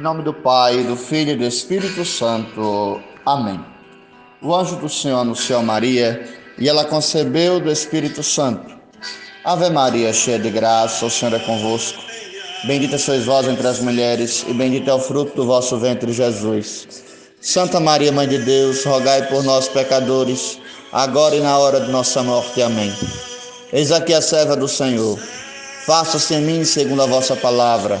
Em nome do Pai, do Filho e do Espírito Santo. Amém. O anjo do Senhor anunciou Maria e ela concebeu do Espírito Santo. Ave Maria, cheia de graça, o Senhor é convosco. Bendita sois vós entre as mulheres e bendito é o fruto do vosso ventre, Jesus. Santa Maria, Mãe de Deus, rogai por nós, pecadores, agora e na hora de nossa morte. Amém. Eis aqui a serva do Senhor. Faça-se em mim segundo a vossa palavra.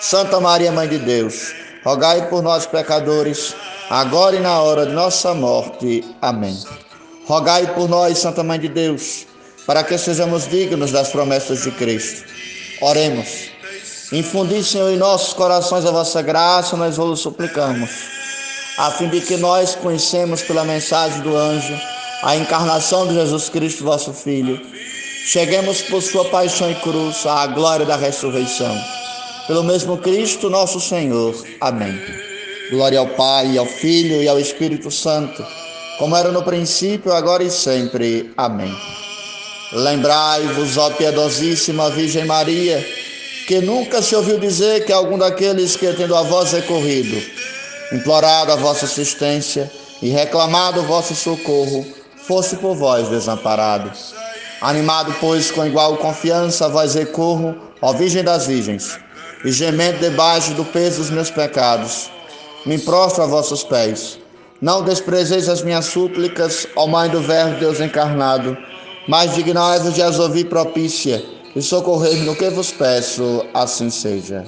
Santa Maria, Mãe de Deus, rogai por nós, pecadores, agora e na hora de nossa morte. Amém. Rogai por nós, Santa Mãe de Deus, para que sejamos dignos das promessas de Cristo. Oremos. Infundi, Senhor, em nossos corações a vossa graça, nós vos suplicamos, a fim de que nós conhecemos pela mensagem do anjo a encarnação de Jesus Cristo, vosso Filho. Cheguemos por sua paixão e cruz à glória da ressurreição pelo mesmo Cristo nosso Senhor. Amém. Glória ao Pai, ao Filho e ao Espírito Santo, como era no princípio, agora e sempre. Amém. Lembrai-vos, ó piedosíssima Virgem Maria, que nunca se ouviu dizer que algum daqueles que, tendo a vós recorrido, implorado a vossa assistência e reclamado o vosso socorro, fosse por vós desamparado. Animado, pois, com igual confiança, vós recorro, ó Virgem das Virgens e gemendo debaixo do peso dos meus pecados. Me prostro a vossos pés. Não desprezeis as minhas súplicas, ó Mãe do Verbo Deus encarnado, mas dignai-vos de as ouvir propícia e socorrer-me no que vos peço, assim seja.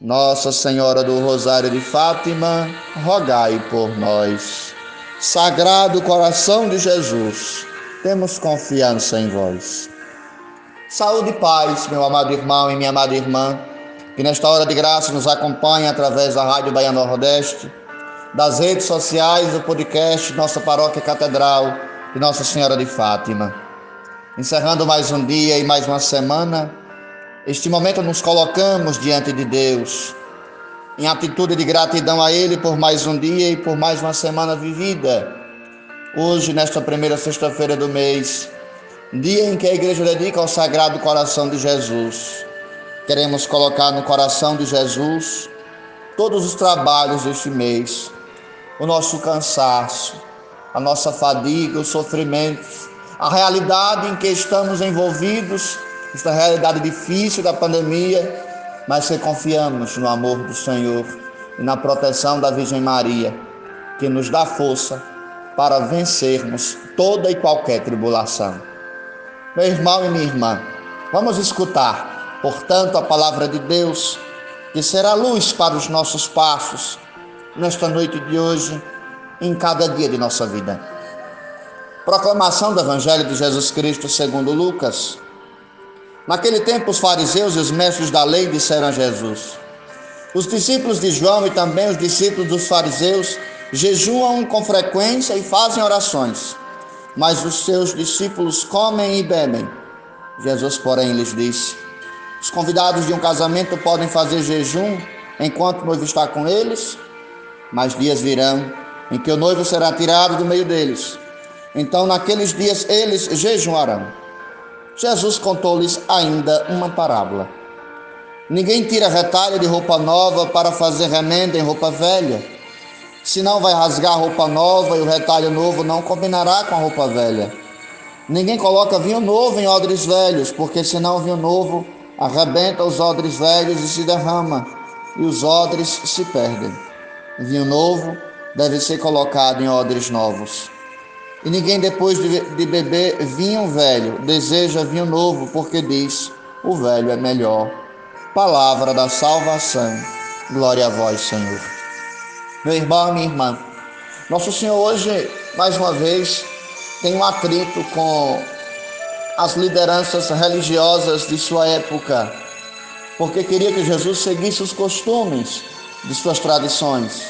Nossa Senhora do Rosário de Fátima, rogai por nós. Sagrado coração de Jesus, temos confiança em vós. Saúde e paz, meu amado irmão e minha amada irmã que nesta hora de graça nos acompanha através da Rádio Bahia Nordeste, das redes sociais, do podcast Nossa Paróquia Catedral de Nossa Senhora de Fátima. Encerrando mais um dia e mais uma semana, este momento nos colocamos diante de Deus, em atitude de gratidão a Ele por mais um dia e por mais uma semana vivida. Hoje, nesta primeira sexta-feira do mês, dia em que a igreja dedica ao Sagrado Coração de Jesus Queremos colocar no coração de Jesus todos os trabalhos deste mês, o nosso cansaço, a nossa fadiga, os sofrimentos, a realidade em que estamos envolvidos, esta realidade difícil da pandemia, mas que confiamos no amor do Senhor e na proteção da Virgem Maria, que nos dá força para vencermos toda e qualquer tribulação. Meu irmão e minha irmã, vamos escutar Portanto, a palavra de Deus, que será luz para os nossos passos nesta noite de hoje, em cada dia de nossa vida. Proclamação do Evangelho de Jesus Cristo segundo Lucas. Naquele tempo, os fariseus e os mestres da lei disseram a Jesus: Os discípulos de João e também os discípulos dos fariseus jejuam com frequência e fazem orações, mas os seus discípulos comem e bebem. Jesus, porém, lhes disse: os convidados de um casamento podem fazer jejum enquanto o noivo está com eles, mas dias virão em que o noivo será tirado do meio deles. Então, naqueles dias, eles jejuarão. Jesus contou-lhes ainda uma parábola. Ninguém tira retalho de roupa nova para fazer remenda em roupa velha. Senão vai rasgar a roupa nova e o retalho novo não combinará com a roupa velha. Ninguém coloca vinho novo em odres velhos, porque senão o vinho novo arrebenta os odres velhos e se derrama, e os odres se perdem. Vinho novo deve ser colocado em odres novos. E ninguém, depois de, beber vinho velho, deseja vinho novo, porque diz: o velho é melhor. Palavra da salvação. Glória a vós, Senhor. Meu irmão, minha irmã, Nosso Senhor hoje, mais uma vez, tem um atrito com as lideranças religiosas de sua época, porque queria que Jesus seguisse os costumes de suas tradições.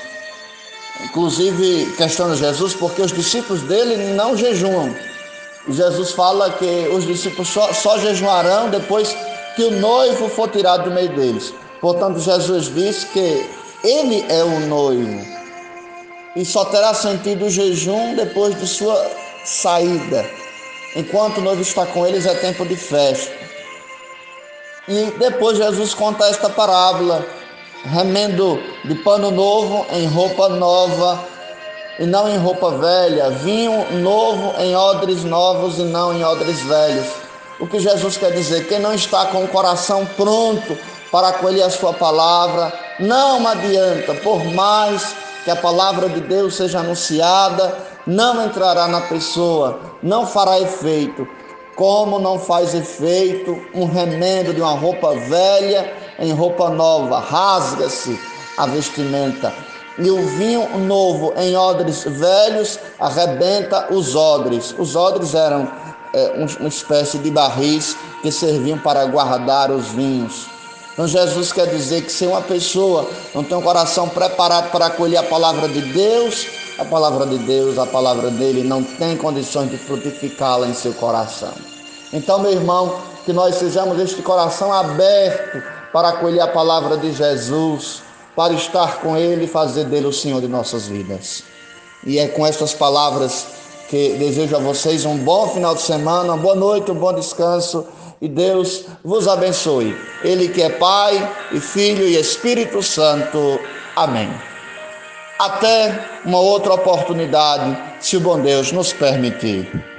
Inclusive, questiona Jesus porque os discípulos dele não jejuam. Jesus fala que os discípulos só, só jejuarão depois que o noivo for tirado do meio deles. Portanto, Jesus diz que ele é o noivo e só terá sentido o jejum depois de sua saída. Enquanto o noivo está com eles, é tempo de festa. E depois Jesus conta esta parábola: remendo de pano novo em roupa nova e não em roupa velha, vinho novo em odres novos e não em odres velhos. O que Jesus quer dizer? Quem não está com o coração pronto para acolher a sua palavra, não adianta, por mais que a palavra de Deus seja anunciada, não entrará na pessoa, não fará efeito. Como não faz efeito um remendo de uma roupa velha em roupa nova, rasga-se a vestimenta e o vinho novo em odres velhos arrebenta os odres. Os odres eram é, uma espécie de barris que serviam para guardar os vinhos. Então Jesus quer dizer que se uma pessoa não tem um coração preparado para acolher a palavra de Deus, a palavra de Deus, a palavra dele não tem condições de frutificá-la em seu coração. Então, meu irmão, que nós sejamos este coração aberto para acolher a palavra de Jesus para estar com Ele e fazer dele o Senhor de nossas vidas. E é com estas palavras que desejo a vocês um bom final de semana, uma boa noite, um bom descanso e Deus vos abençoe. Ele que é Pai e Filho e Espírito Santo. Amém. Até uma outra oportunidade, se o bom Deus nos permitir.